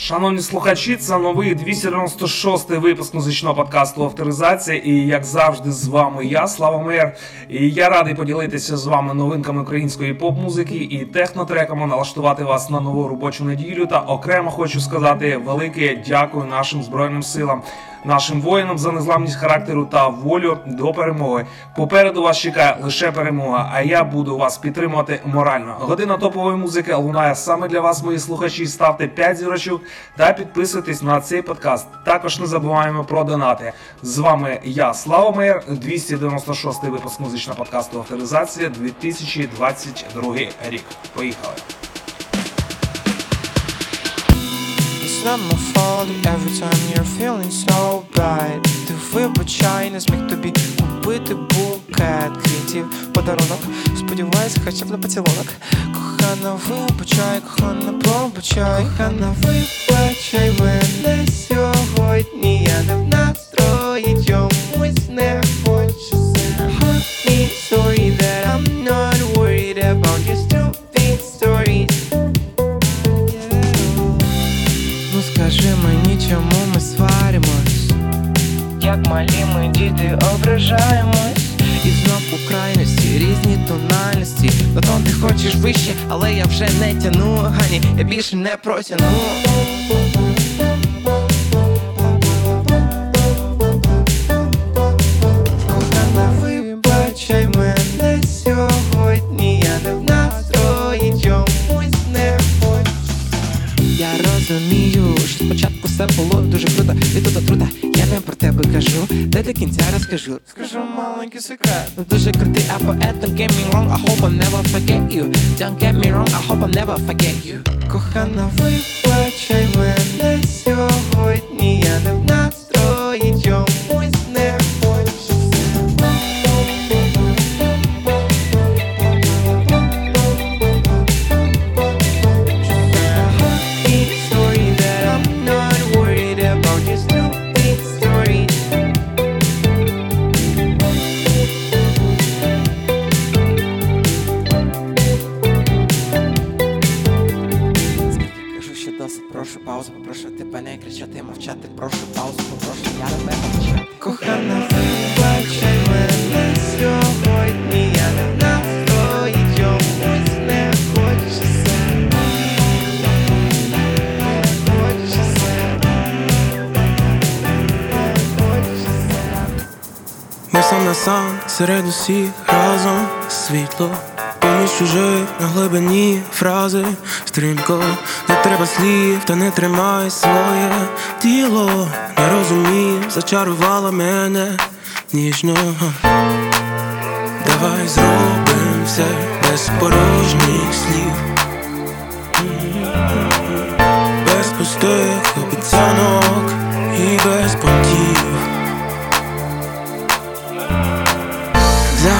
Шановні слухачі, це новий 296 випуск музичного подкасту Авторизація. І як завжди, з вами я, Слава Мер. І я радий поділитися з вами новинками української поп-музики і технотреками, налаштувати вас на нову робочу неділю. Та окремо хочу сказати велике дякую нашим збройним силам, нашим воїнам за незламність характеру та волю до перемоги. Попереду вас чекає лише перемога, а я буду вас підтримувати морально. Година топової музики лунає саме для вас, мої слухачі. Ставте 5 зірочок та підписуйтесь на цей подкаст. Також не забуваємо про донати. З вами я, Слава Мейер, 296 випуск музичного подкасту Авторизація 2022 рік. Поїхали! Not my fault every time you're feeling so bad Ти вибачай, не зміг тобі купити букет квітів. Подарунок Сподіваюсь, хоча б на поцілунок. Кохана, вибачай, кохана, пробачай. Кохана, вибачай мене сьогодні. Я не в настрої, чомусь не Honey, sorry that I'm not чому ми сваримось? Як малі ми діти ображаємось? І знов у крайності різні тональності. На тон ти хочеш вище, але я вже не тяну. Гані, я більше не протяну я розумію, що спочатку все було дуже круто, і тут отрута, я не про тебе кажу, де до кінця розкажу. Скажу маленький секрет. Ну, Дуже крутий, а поет, don't get me wrong, I hope I never forget you. Don't get me wrong, I hope I never forget you. Кохана, вибачай мене сьогодні, я не в настрої, чомусь усіх разом світло. Поміж чужих на глибині фрази. Стрімко, не треба слів, та не тримай своє тіло. Не розумів, зачарувала мене ніжно. Давай зробим все без порожніх слів. Без пустих обіцянок і без понтів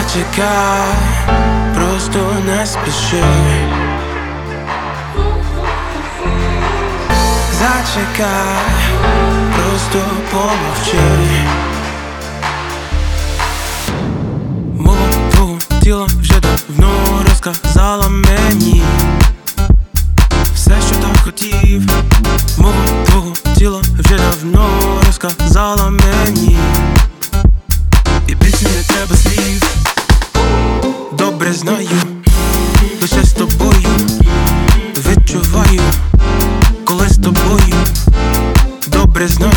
Зачекай, просто не спіши. Зачекай, просто помовчи. Мова твого тіла вже давно розказала мені все, що так хотів. Мова твого тіла вже давно розказала мені. І більше не треба слів Добре знаю, лише з тобою відчуваю, коли з тобою добре знаю,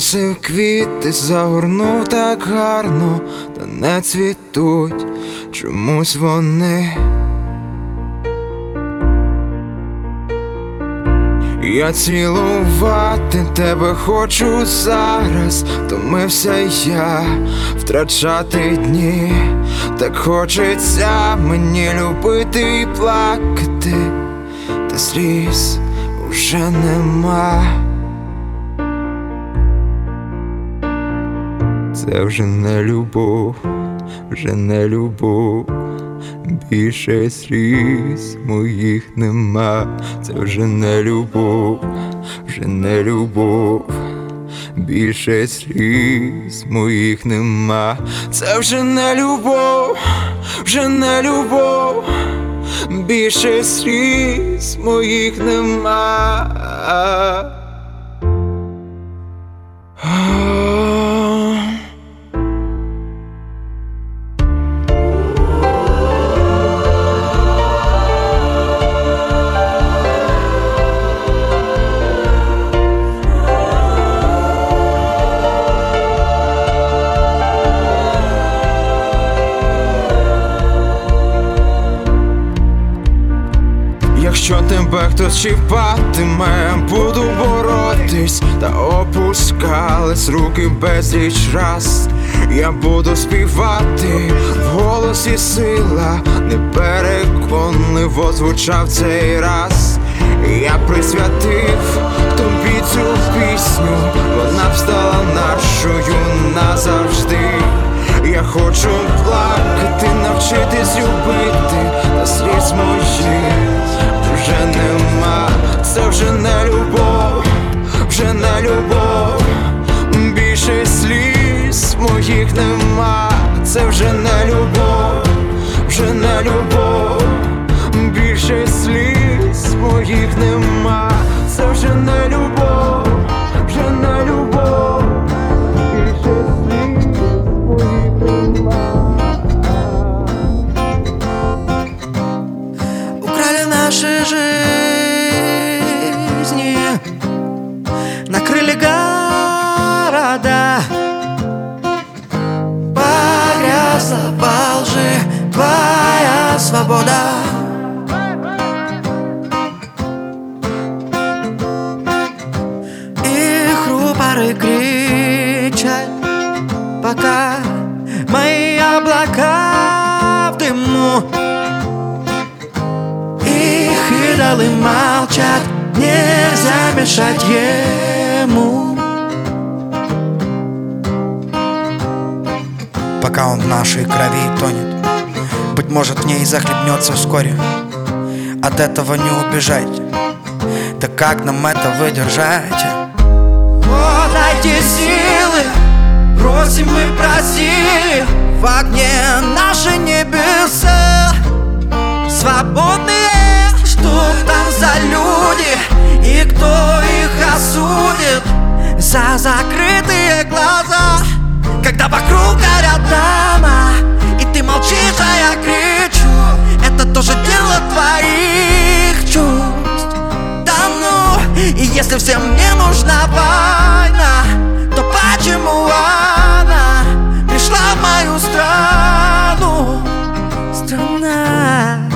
Приносив квіти, загорнув так гарно, та не цвітуть чомусь вони. Я цілувати тебе хочу зараз, втомився я втрачати дні, так хочеться мені любити і плакати, та сліз уже нема. Це вже не любов, вже не любов. Більше сліз моїх нема, це вже не любов, вже не любов, більше сліз моїх нема, це вже не любов, вже не любов, більше сліз моїх нема. Хтось буду боротись та опускались руки безліч раз. Я буду співати в голосі сила, непереконливо звучав цей раз. Я присвятив тобі цю пісню, вона б стала нашою назавжди. Я хочу плакати, навчитись любити, та сліз моїх вже нема, це вже не любов, вже не любов, більше сліз моїх нема, це вже не любов, вже не любов, більше сліз моїх нема, це вже не любов, вже не любов, свобода. Их рупоры кричат Пока мои облака в дыму. Их идолы молчат, нельзя мешать ему. Пока он в нашей крови тонет Быть может в ней захлебнется вскоре. От этого не убежать. Да как нам это выдержать? О, дайте силы, просим мы просили В огне наши небеса. Свободные, что там за люди И кто их осудит? За закрытые глаза Когда вокруг ты молчишь, а я кричу. Это тоже дело твоих чувств. Да ну, и если всем не нужна война То почему она пришла в мою страну? Страна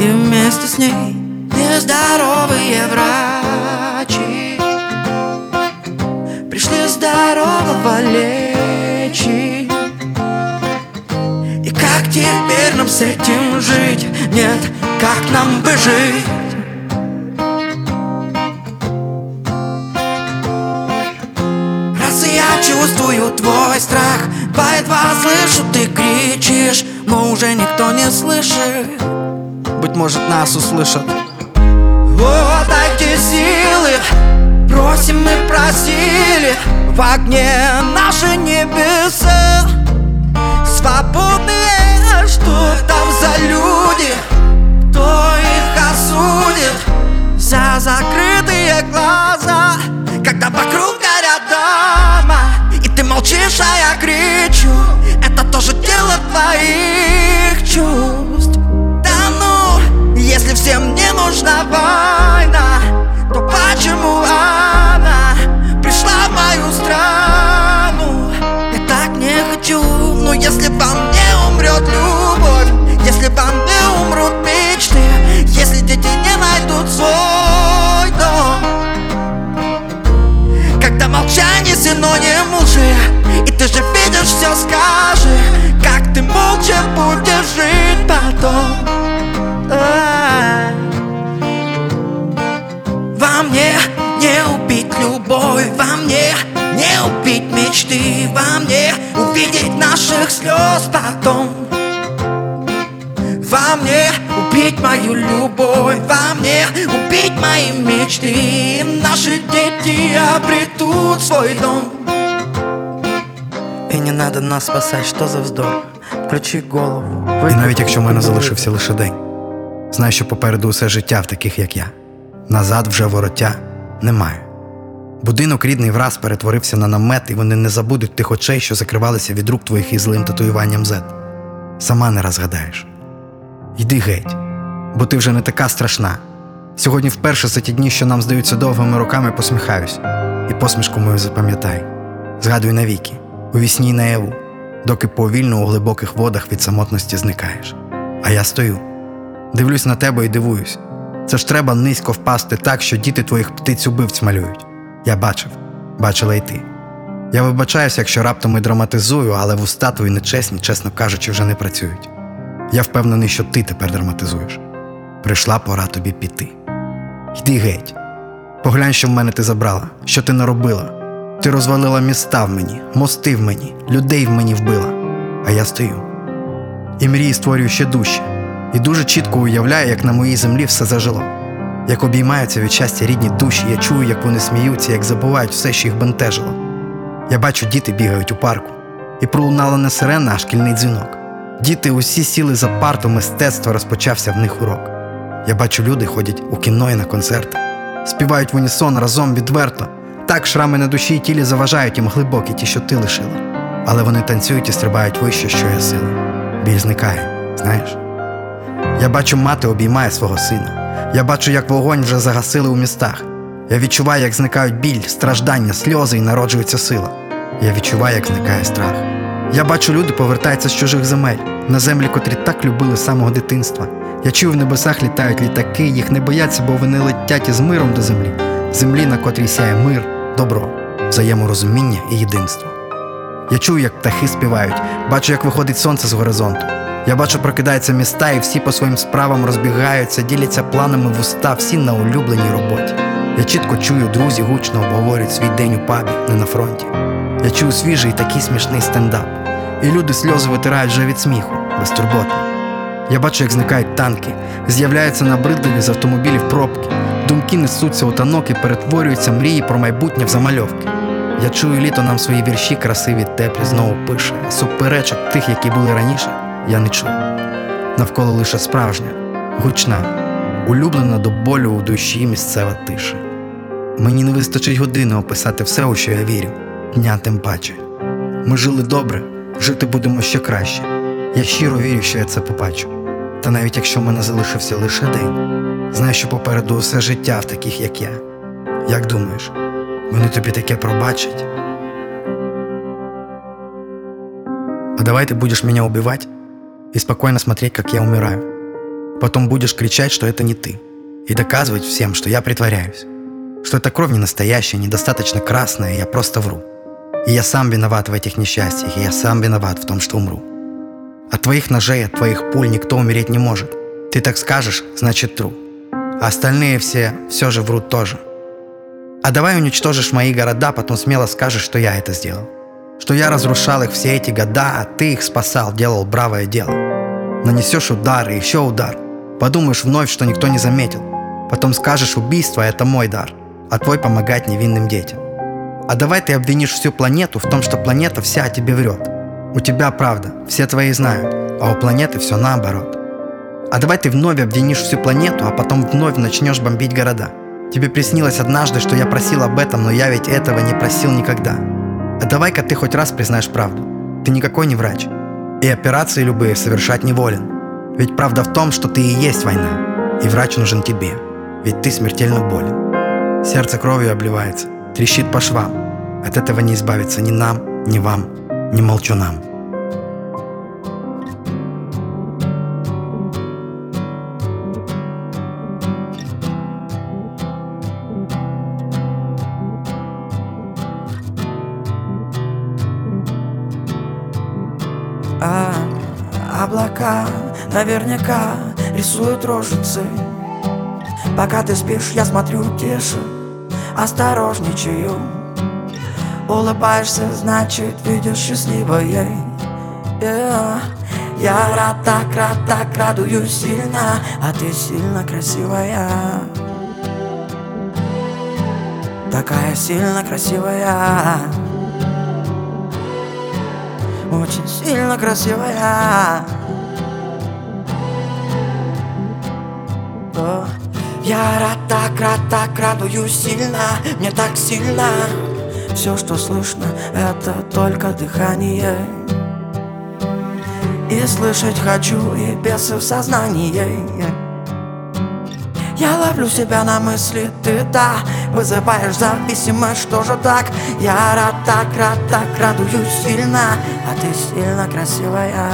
И вместе с ней нездоровые врачи. Пришли здорового лета нам с этим жить? Нет, как нам выжить? Раз я чувствую твой страх Два едва слышу, ты кричишь Но уже никто не слышит Быть может нас услышат О, дайте силы Просим мы просили В огне наши небеса Свободные, что там за люди Кто их осудит? За закрытые глаза Когда вокруг горят дома И ты молчишь, а я кричу Это тоже дело твоих чувств Да ну, если всем не нужна война спасати, що за вздор. Включи голову. І навіть якщо в мене залишився лише день, знай, що попереду усе життя в таких, як я. Назад вже вороття немає. Будинок рідний враз перетворився на намет, і вони не забудуть тих очей, що закривалися від рук твоїх із злим татуюванням Z. Сама не раз гадаєш. Йди геть, бо ти вже не така страшна. Сьогодні вперше за ті дні, що нам здаються довгими роками, посміхаюсь, і посмішку мою запам'ятай. Згадуй навіки, у вісні наяву, доки повільно у глибоких водах від самотності зникаєш. А я стою, дивлюсь на тебе і дивуюсь. Це ж треба низько впасти так, що діти твоїх птиць убивць малюють. Я бачив, бачила й ти. Я вибачаюся, якщо раптом і драматизую, але вуста твої нечесні, чесно кажучи, вже не працюють. Я впевнений, що ти тепер драматизуєш. Прийшла пора тобі піти. Йди геть. Поглянь, що в мене ти забрала, що ти наробила. Ти розвалила міста в мені, мости в мені, людей в мені вбила. А я стою. І мрії створюю ще дужче. І дуже чітко уявляю, як на моїй землі все зажило. Як обіймаються від щастя рідні душі, я чую, як вони сміються, як забувають все, що їх бентежило. Я бачу, діти бігають у парку, і пролунала не сирена, а шкільний дзвінок. Діти усі сіли за парту, мистецтва розпочався в них урок. Я бачу, люди ходять у кіно і на концерти, співають в унісон разом відверто. Так шрами на душі і тілі заважають їм глибокі ті, що ти лишила. Але вони танцюють і стрибають вище, що є сили. Біль зникає, знаєш? Я бачу, мати обіймає свого сина. Я бачу, як вогонь вже загасили у містах. Я відчуваю, як зникають біль, страждання, сльози і народжується сила. Я відчуваю, як зникає страх. Я бачу, люди повертаються з чужих земель, на землі, котрі так любили з самого дитинства. Я чую, в небесах літають літаки, їх не бояться, бо вони летять із миром до землі, землі, на котрій сяє мир, добро, взаєморозуміння і єдинство. Я чую, як птахи співають, бачу, як виходить сонце з горизонту. Я бачу, прокидаються міста, і всі по своїм справам розбігаються, діляться планами в уста, всі на улюбленій роботі. Я чітко чую, друзі гучно обговорюють свій день у пабі, не на фронті. Я чую свіжий такий смішний стендап. І люди сльози витирають вже від сміху, безтурботно. Я бачу, як зникають танки, з'являються набридливі з автомобілів пробки, думки несуться у танок і перетворюються мрії про майбутнє в замальовки. Я чую літо нам свої вірші красиві, теплі знову пише, суперечок тих, які були раніше, я не чую. Навколо лише справжня, гучна, улюблена до болю у душі місцева тиша. Мені не вистачить години описати все, у що я вірю, дня тим паче. Ми жили добре, жити будемо ще краще. Я щиро вірю, що я це побачу. Та навіть якщо в мене залишився лише день, знаю, що попереду усе життя в таких, як я. Як думаєш, вони тобі таке пробачать? А давай ты будешь меня убивать и спокойно смотреть, как я умираю. Потом будешь кричать, что это не ты. И доказывать всем, что я притворяюсь. Что эта кровь не настоящая, недостаточно красная, я просто вру. И я сам виноват в этих несчастьях, и я сам виноват в том, что умру. От твоих ножей, от твоих пуль никто умереть не может. Ты так скажешь, значит тру. А остальные все все же врут тоже. А давай уничтожишь мои города, потом смело скажешь, что я это сделал. Что я разрушал их все эти года, а ты их спасал, делал бравое дело. Нанесешь удар и еще удар. Подумаешь вновь, что никто не заметил. Потом скажешь, убийство – это мой дар, а твой помогать невинным детям. А давай ты обвинишь всю планету в том, что планета вся тебе врет. У тебя правда, все твои знают, а у планеты все наоборот. А давай ты вновь обвинишь всю планету, а потом вновь начнешь бомбить города. Тебе приснилось однажды, что я просил об этом, но я ведь этого не просил никогда. А давай-ка ты хоть раз признаешь правду. Ты никакой не врач. И операции любые совершать не волен. Ведь правда в том, что ты и есть война. И врач нужен тебе. Ведь ты смертельно болен. Сердце кровью обливается, трещит по швам. От этого не избавиться ни нам, ни вам, ни молчунам. Рисуют рожицы Пока ты спишь, я смотрю тише, осторожничаю. Улыбаешься, значит, видишь счастливое. Yeah. Я рад, так рад, так радуюсь сильно А ты сильно красивая. Такая сильно красивая. Очень сильно красивая Я рад, так рад, так радуюсь сильно Мне так сильно. Все, что слышно, это только дыхание. И слышать хочу, и бесы в сознании. Я ловлю себя на мысли, ты да Вызываешь зависимость, что же так? Я рад, так рад, так радуюсь сильно А ты сильно красивая. Я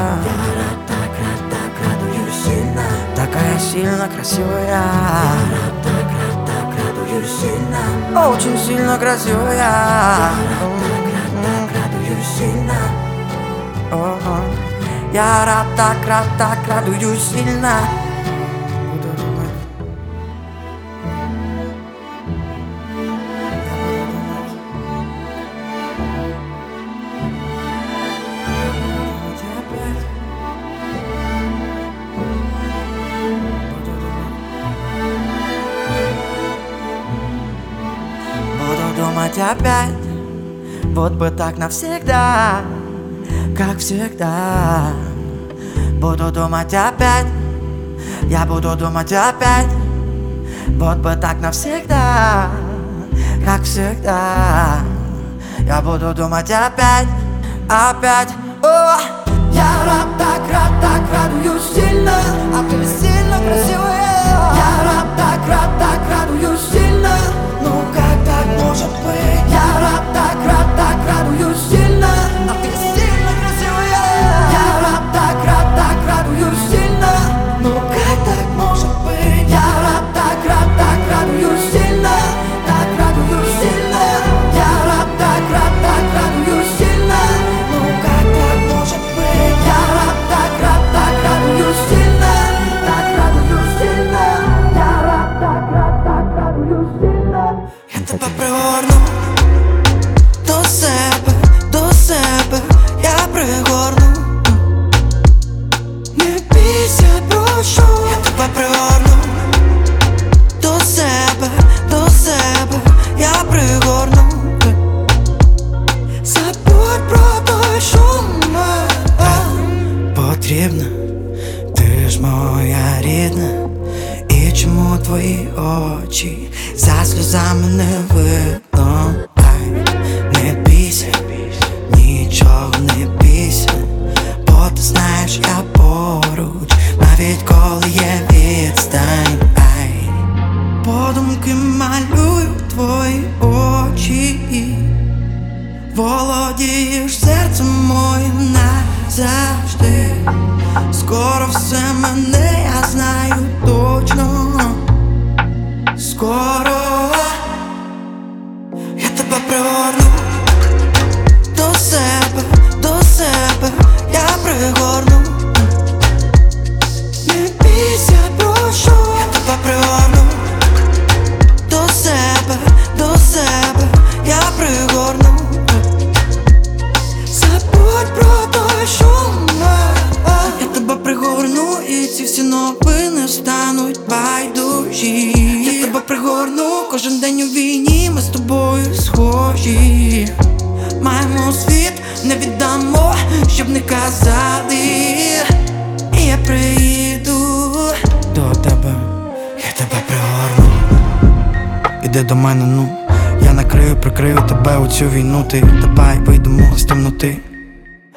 рад, Такая сильно красивая. Радуюсь сильно Очень сильно красивая. Радуюсь сильно Я рад, так рад, так радуюсь сильно Думать опять. Вот бы так навсегда Как всегда. Буду думать опять. Я буду думать опять. Вот бы так навсегда Как всегда. Я буду думать опять Опять. О! Я рад, так рад, так радуюсь сильно. А ты сильно красивая Я рад, так рад, так радуюсь цю війну, ти давай вийдемо з темноти.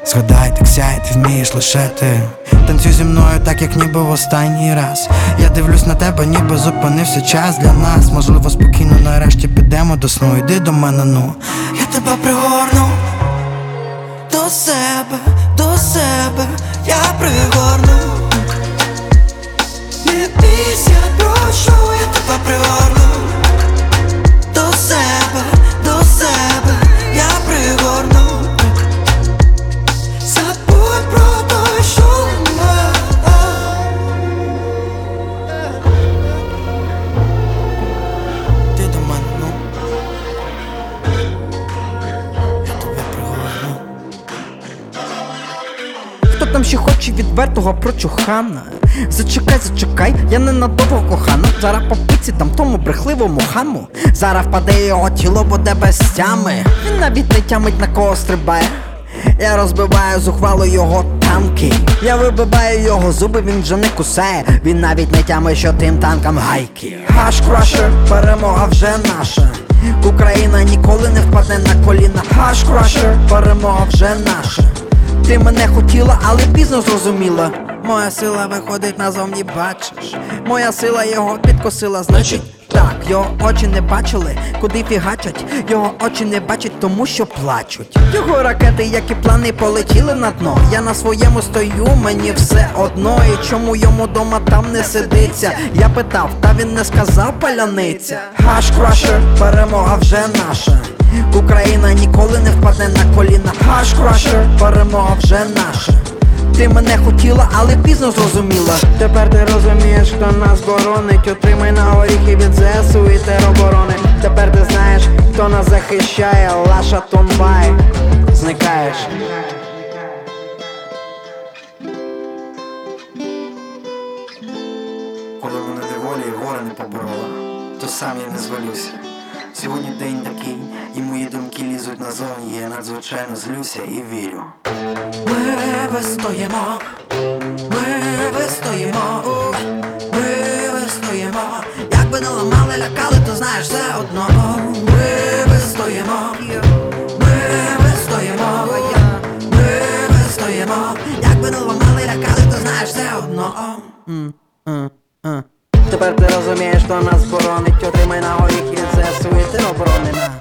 Згадай, так сяй, ти вмієш лише ти Танцюй зі мною, так як ніби в останній раз. Я дивлюсь на тебе, ніби зупинився час для нас. Можливо, спокійно нарешті підемо до сну. Іди до мене, ну. Я тебе пригорну прочухана? Зачекай, зачекай, я ненадовго кохана. Зараз по пиці там тому брехливому хаму. Зараз впаде його тіло, буде без тями. Він навіть не тямить на кого стрибає. Я розбиваю зухвало його танки. Я вибиваю його зуби, він вже не кусає. Він навіть не тямить, що тим танкам гайки. Хаш крашер, перемога вже наша. Україна ніколи не впаде на коліна. Хаш крашер, перемога вже наша. Ти мене хотіла, але пізно зрозуміла. Моя сила виходить назовні, бачиш. Моя сила його підкосила, значить. Так, його очі не бачили, куди фігачать. Його очі не бачать, тому що плачуть. Його ракети, як і плани, полетіли на дно. Я на своєму стою, мені все одно. І чому йому дома там не сидиться? Я питав, та він не сказав паляниця. Хаш крашер, перемога вже наша. Україна ніколи не впаде на коліна. Хаш крашер, перемога вже наша. Ти мене хотіла, але пізно зрозуміла. Тепер ти розумієш, хто нас боронить. Отримай на горіхи від ЗСУ і тероборони. Тепер ти знаєш, хто нас захищає, Лаша Тонбай. Зникаєш. Коли мене неволі і горе не поборола, то сам я не звалюся. Сьогодні день такий, і мої думки лізуть назовні, я надзвичайно злюся і вірю. Ми вистоїмо, ми вистоїмо, ми вистоїмо. Як би не ламали, лякали, то знаєш все одно. Ми вистоїмо, ми вистоїмо, ми вистоїмо. Як би не ламали, лякали, то знаєш все одно. Тепер ти розумієш, хто нас боронить. Отримай на горіхи від ЗСУ і тероборони.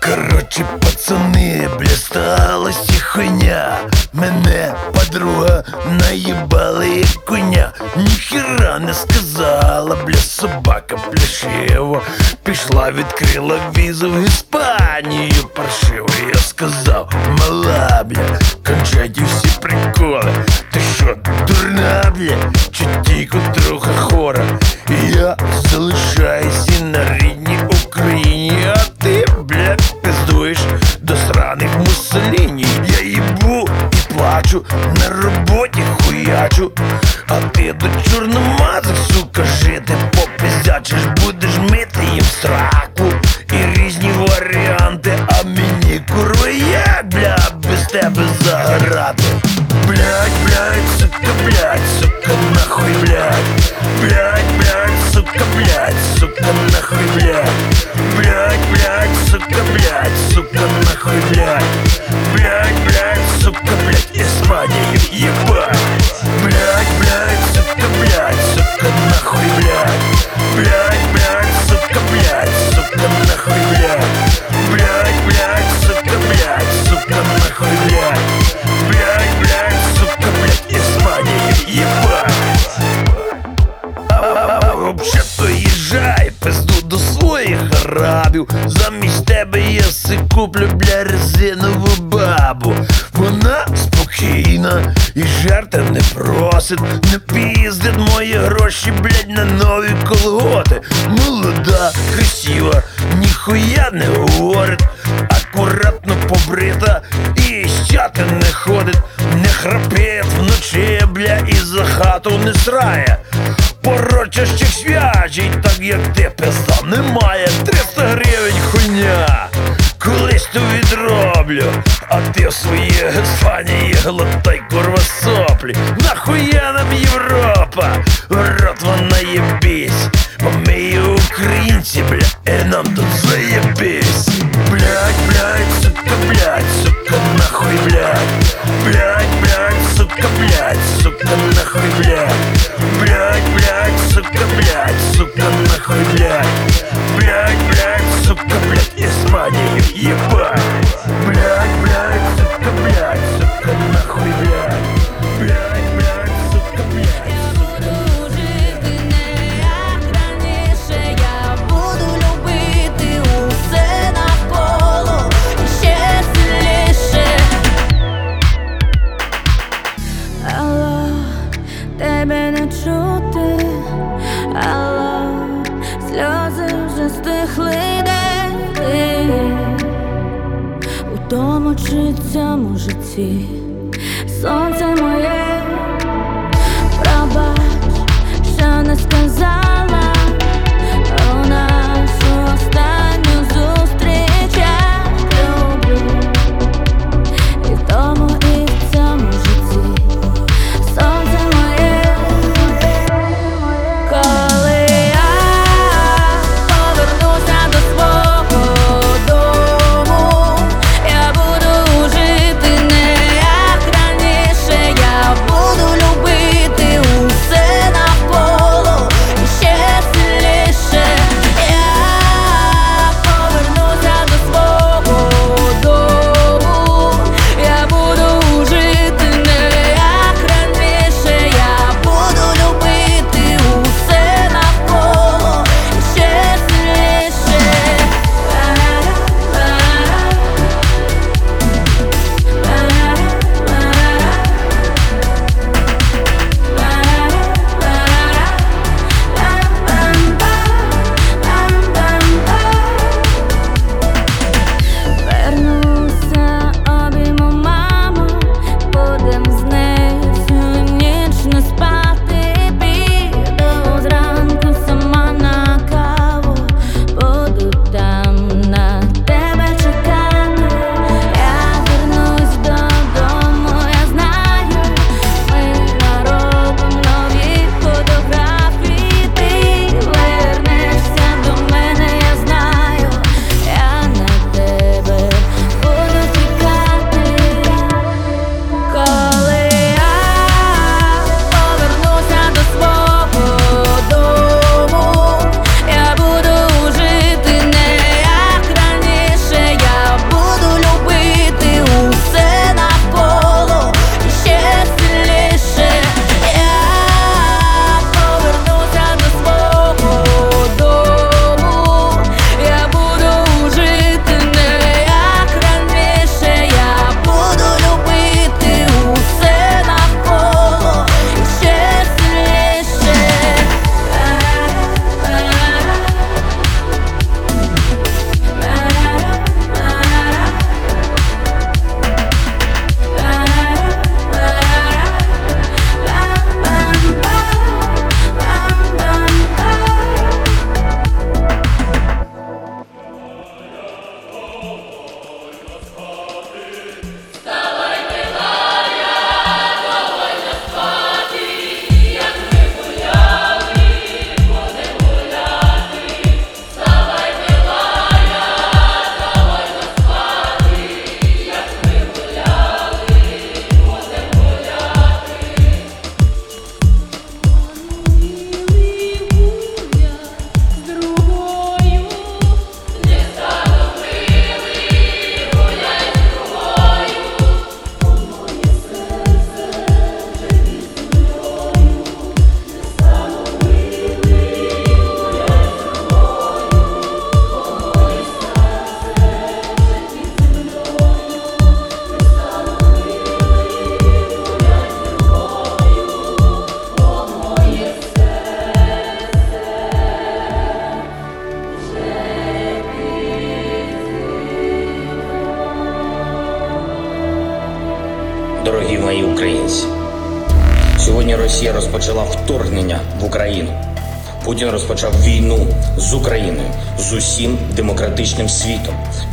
Короче, пацаны, блісталась і хуйня Мене подруга наїбала як коня Ніхера не сказала, бля, собака пляшиво Пішла, відкрила візу в Іспанію паршиво Я сказав, мала, бля, кончайте всі приколи Ти що, дурна, бля, чи тільки трохи хора. Я залишаюся на рідній Україні, а ти, бля, пиздуєш до сраних Муссоліні Я їбу і плачу, на роботі хуячу. А ти до чорномазих, сука, жити попиздячиш Будеш мити їм сраку. І різні варіанти А мені курва як, бля, без тебе заграти. Блять, блять, сука, блять, сука, нахуй, блять Блять, блять, сука, блять, сука, нахуй, блять Блять, блять, сука, блять, сука, нахуй, блять носить, не піздить мої гроші, блядь, на нові колготи. Молода, красива, ніхуя не говорить, акуратно побрита і щати не ходить, не храпить вночі, бля, і за хату не срає.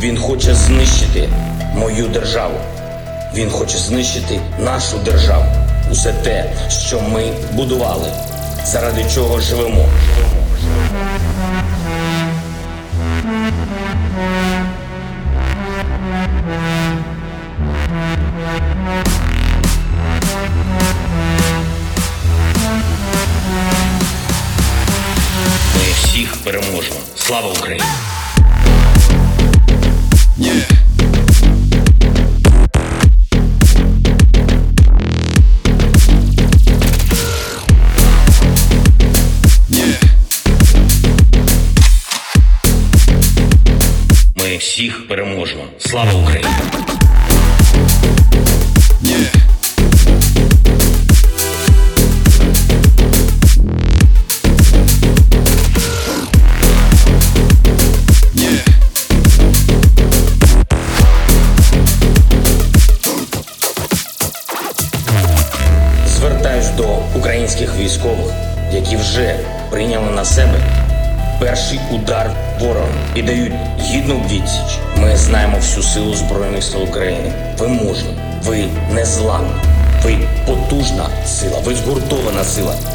Він хоче знищити мою державу. Він хоче знищити нашу державу, усе те, що ми будували, заради чого живемо. Godzilla.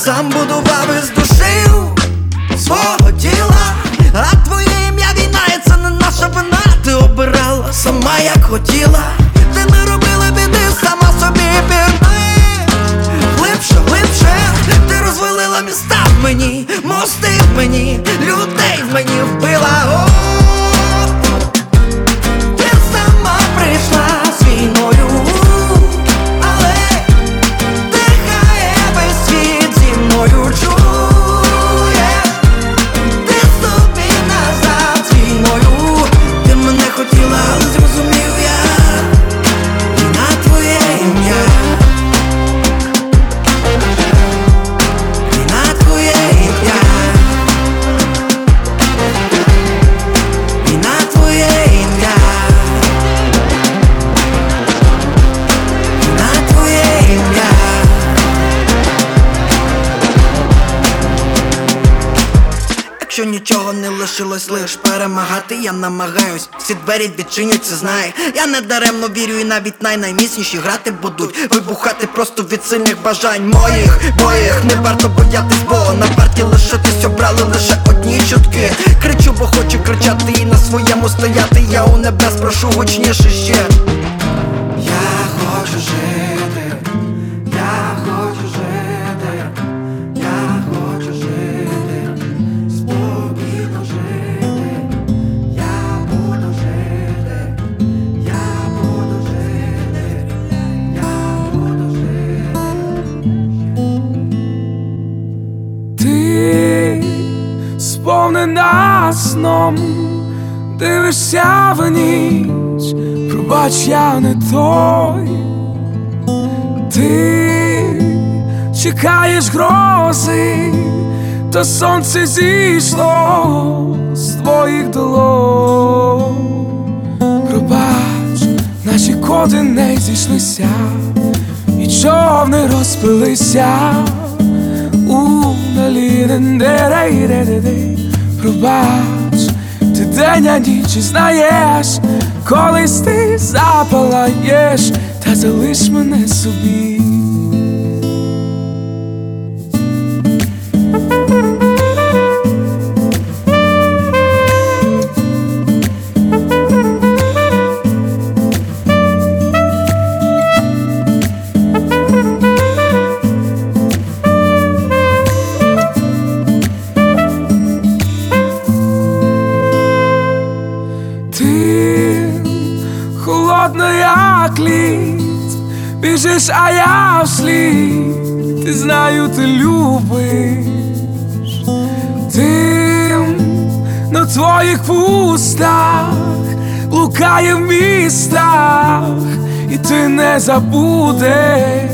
some двері відчиняться, знай. Я не даремно вірю, і навіть най-найміцніші грати будуть. Вибухати просто від сильних бажань моїх, моїх не варто боятись, бо на парті лишитись обрали лише одні чутки. Кричу, бо хочу кричати і на своєму стояти. Я у небес прошу гучніше ще. Сповнена сном, дивишся в ніч, пробач, я не той. Ти чекаєш грози, та сонце зійшло з твоїх долонь. Пробач, наші коди не зійшлися, і човни розпилися у далі де Пробач, ти день а ніч знаєш, колись ти запалаєш, та залиш мене собі. Біжиш, а я вслід, ти знаю, ти любиш, Дим на твоїх пустах блукає в містах, і ти не забудеш,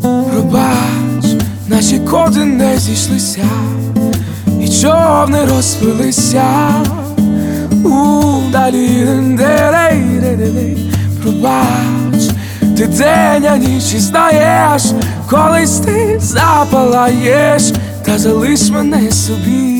пробач, наші коди не зійшлися, і човни розпилися. У далі. Пробач, ти день, а ніч і знаєш, колись ти запалаєш, та залиш мене собі.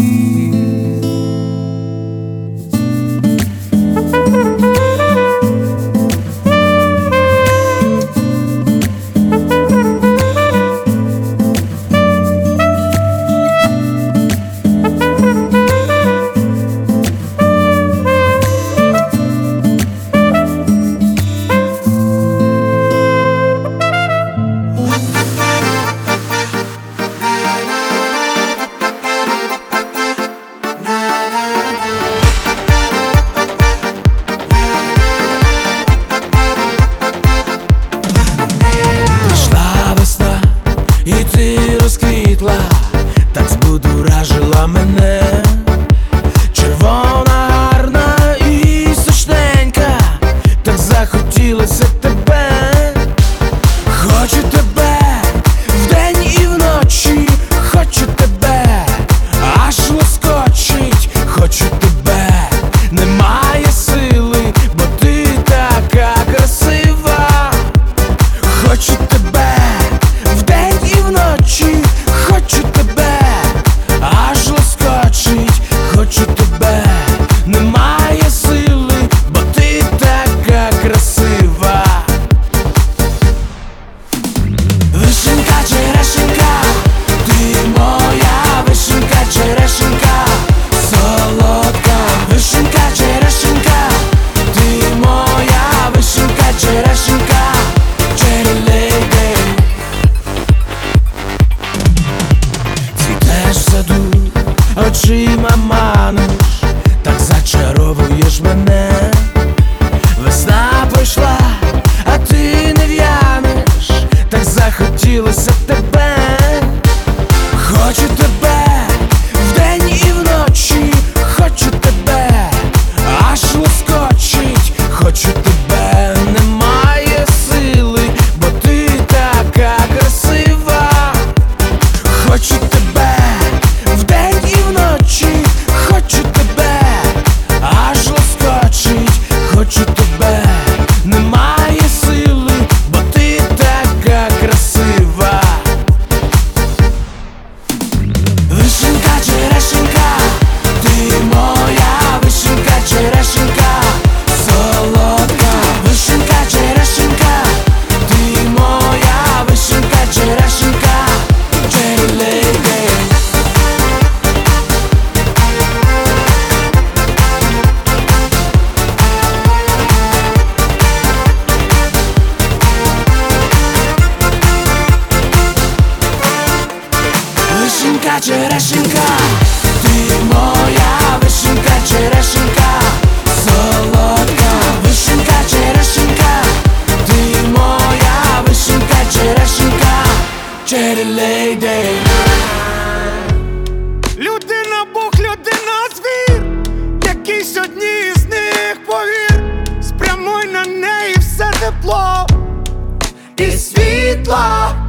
Ти розквітла, так збудуражила мене. Червона, гарна і сочненька, так захотілося вишенька, ти моя вишенька, черешенька, солодка, вишенька, черешенька, ти моя вишенька, черешенька, черелейдей Людина, Бог, людина, звір, якийсь одні з них повір, спрямуй на неї все тепло і світло.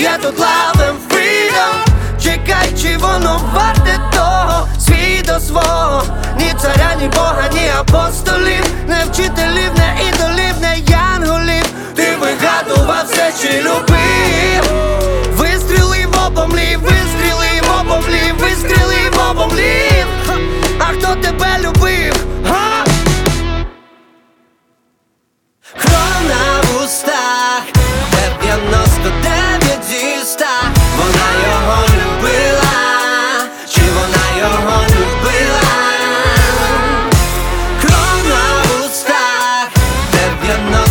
я тут лавим фрідом Чекай, чи воно варте того, свій до свого, ні царя, ні бога, ні апостолів, не вчителів, не ідолів, не янголів. Ти вигадував все, чи любив. Вистріли в обомлів, вистріли в обомлів, вистріли в обомлів. А хто тебе любив? Хто на вустах? 99 зі ста вона його любила, чи вона його любила, кров на устах, дев'яно.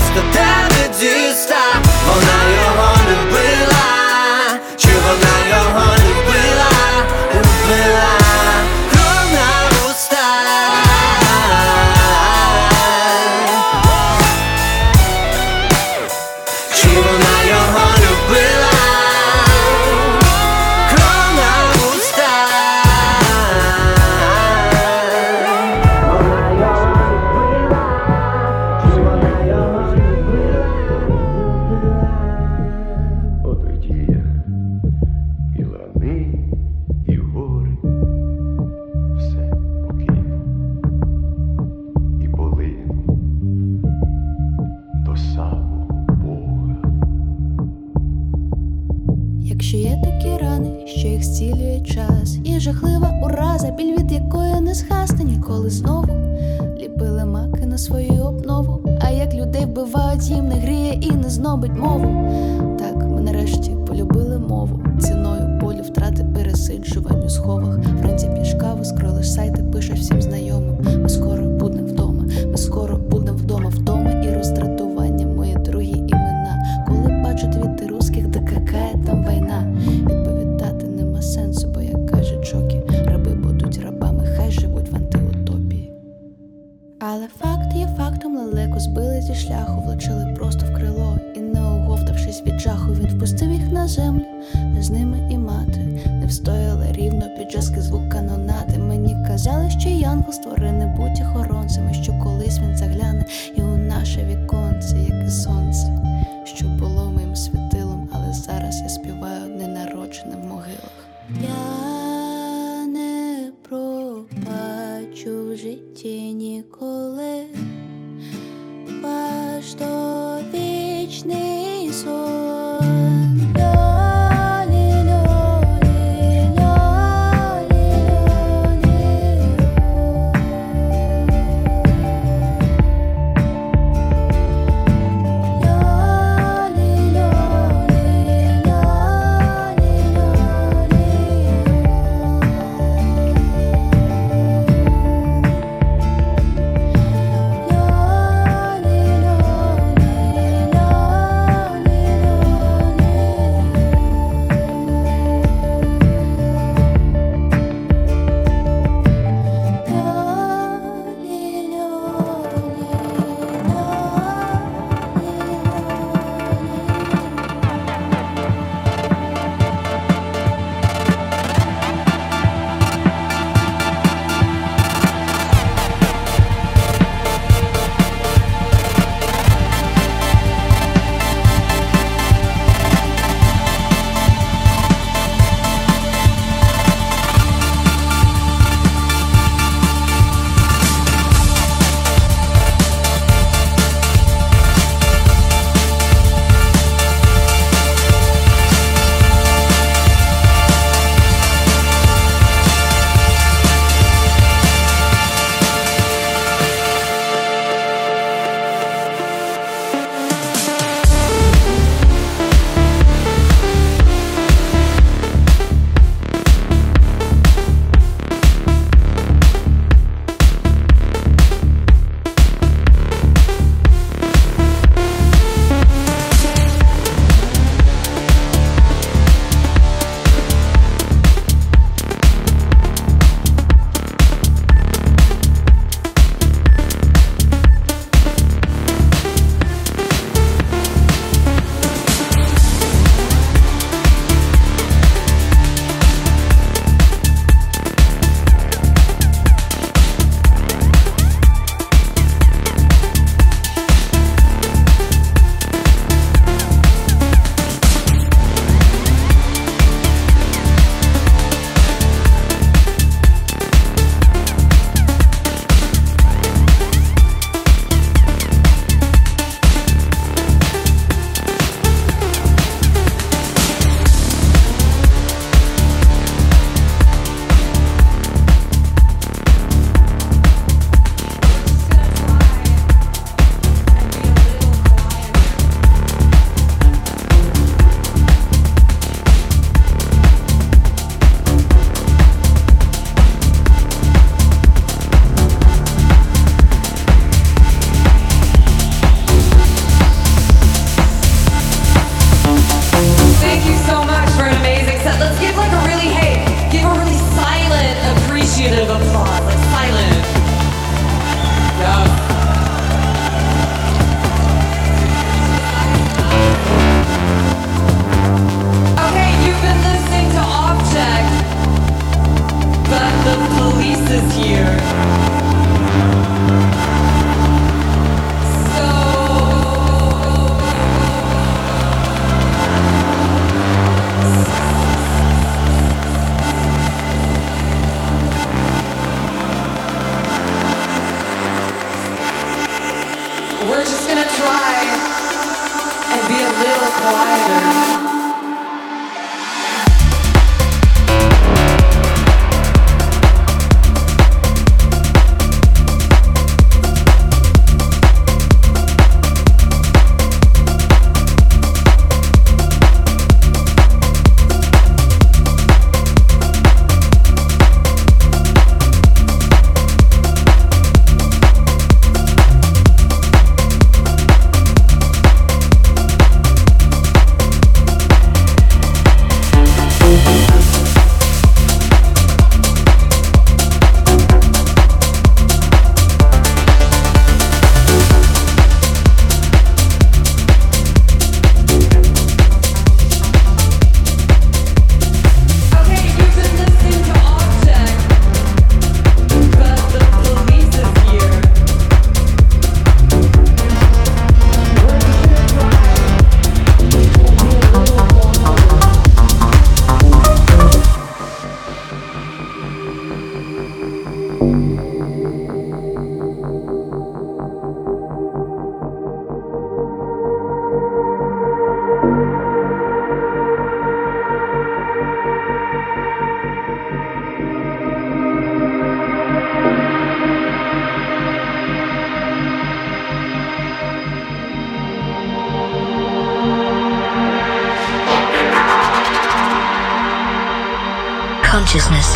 Consciousness.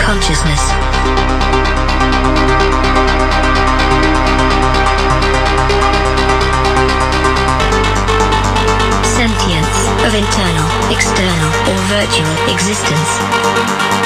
Consciousness. Sentience of internal, external, or virtual existence.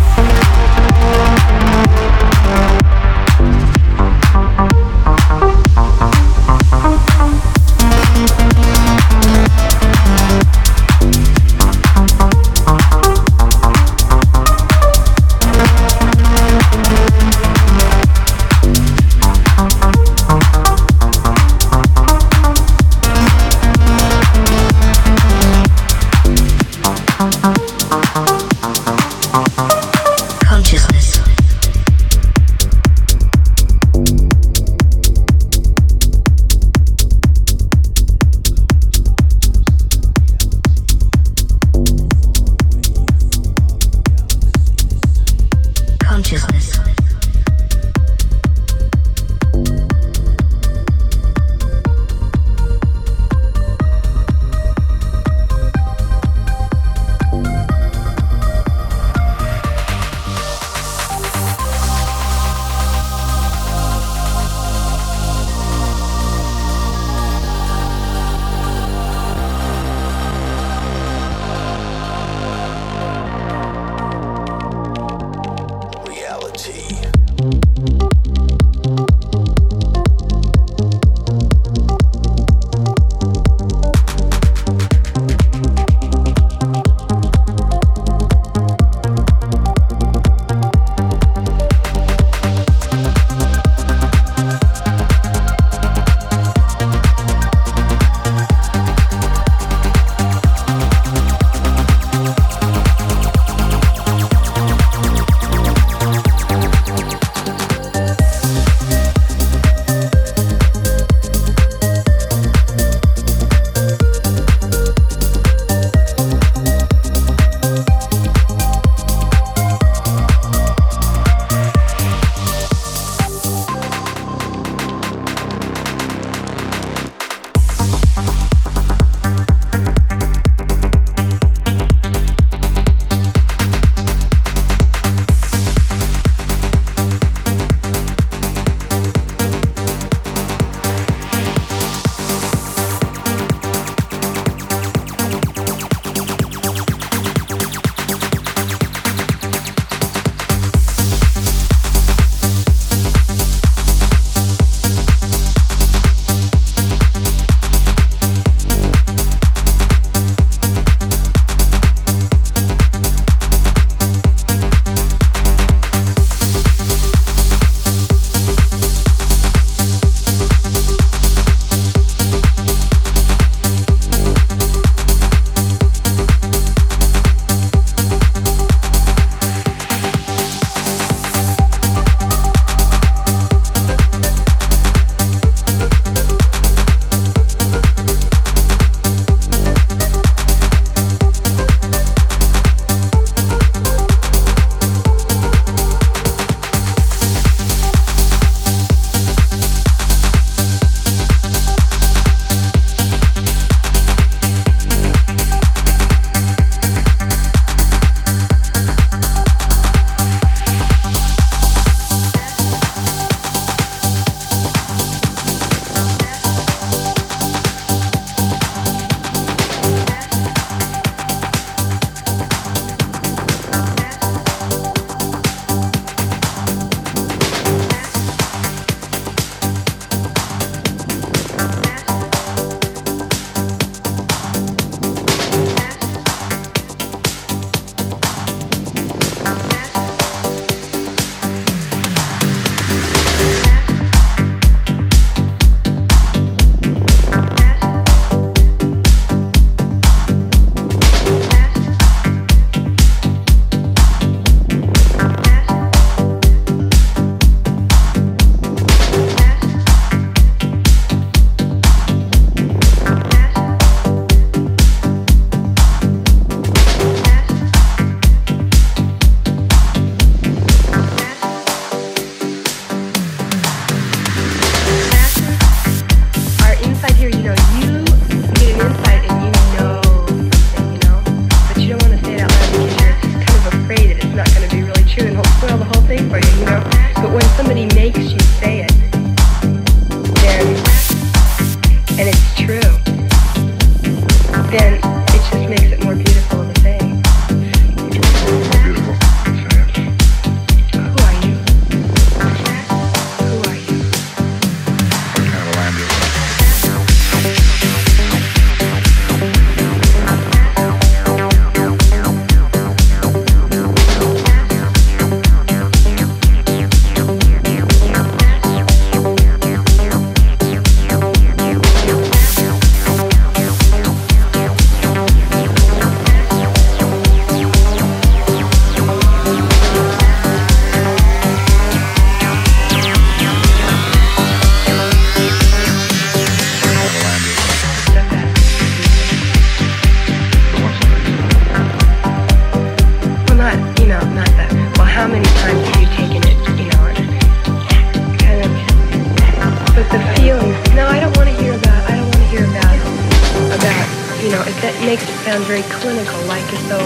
Sound very clinical, like as though,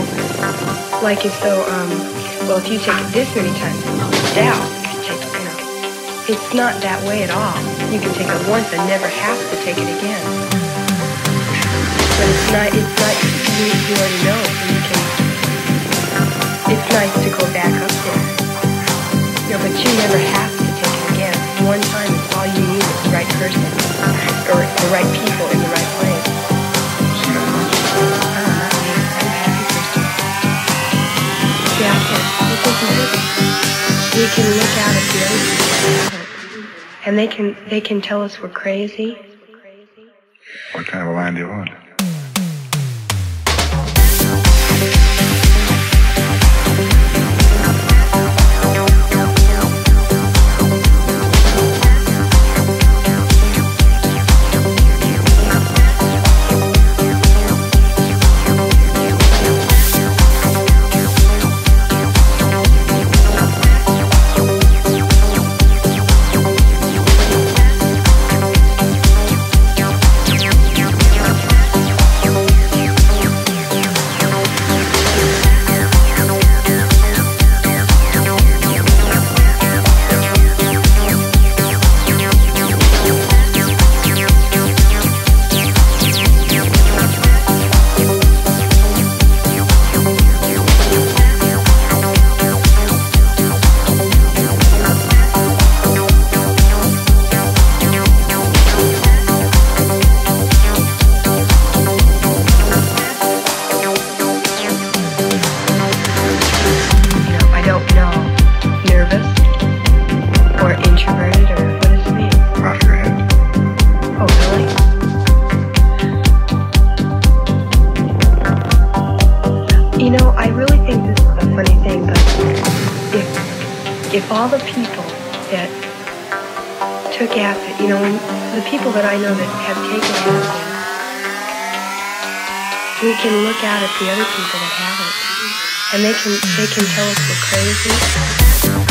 like as though, um, well, if you take it this many times, can take, it's not that way at all. You can take it once and never have to take it again. But it's not, it's not, you, you already know, you can, it's nice to go back up there. Know, but you never have to take it again. One time is all you need is the right person, or the right people in the right We can look out at the people, and they can they can tell us we're crazy. What kind of a line do you want? You know, the people that I know that have taken acid, we can look out at the other people that haven't, and they can they can tell us we're crazy.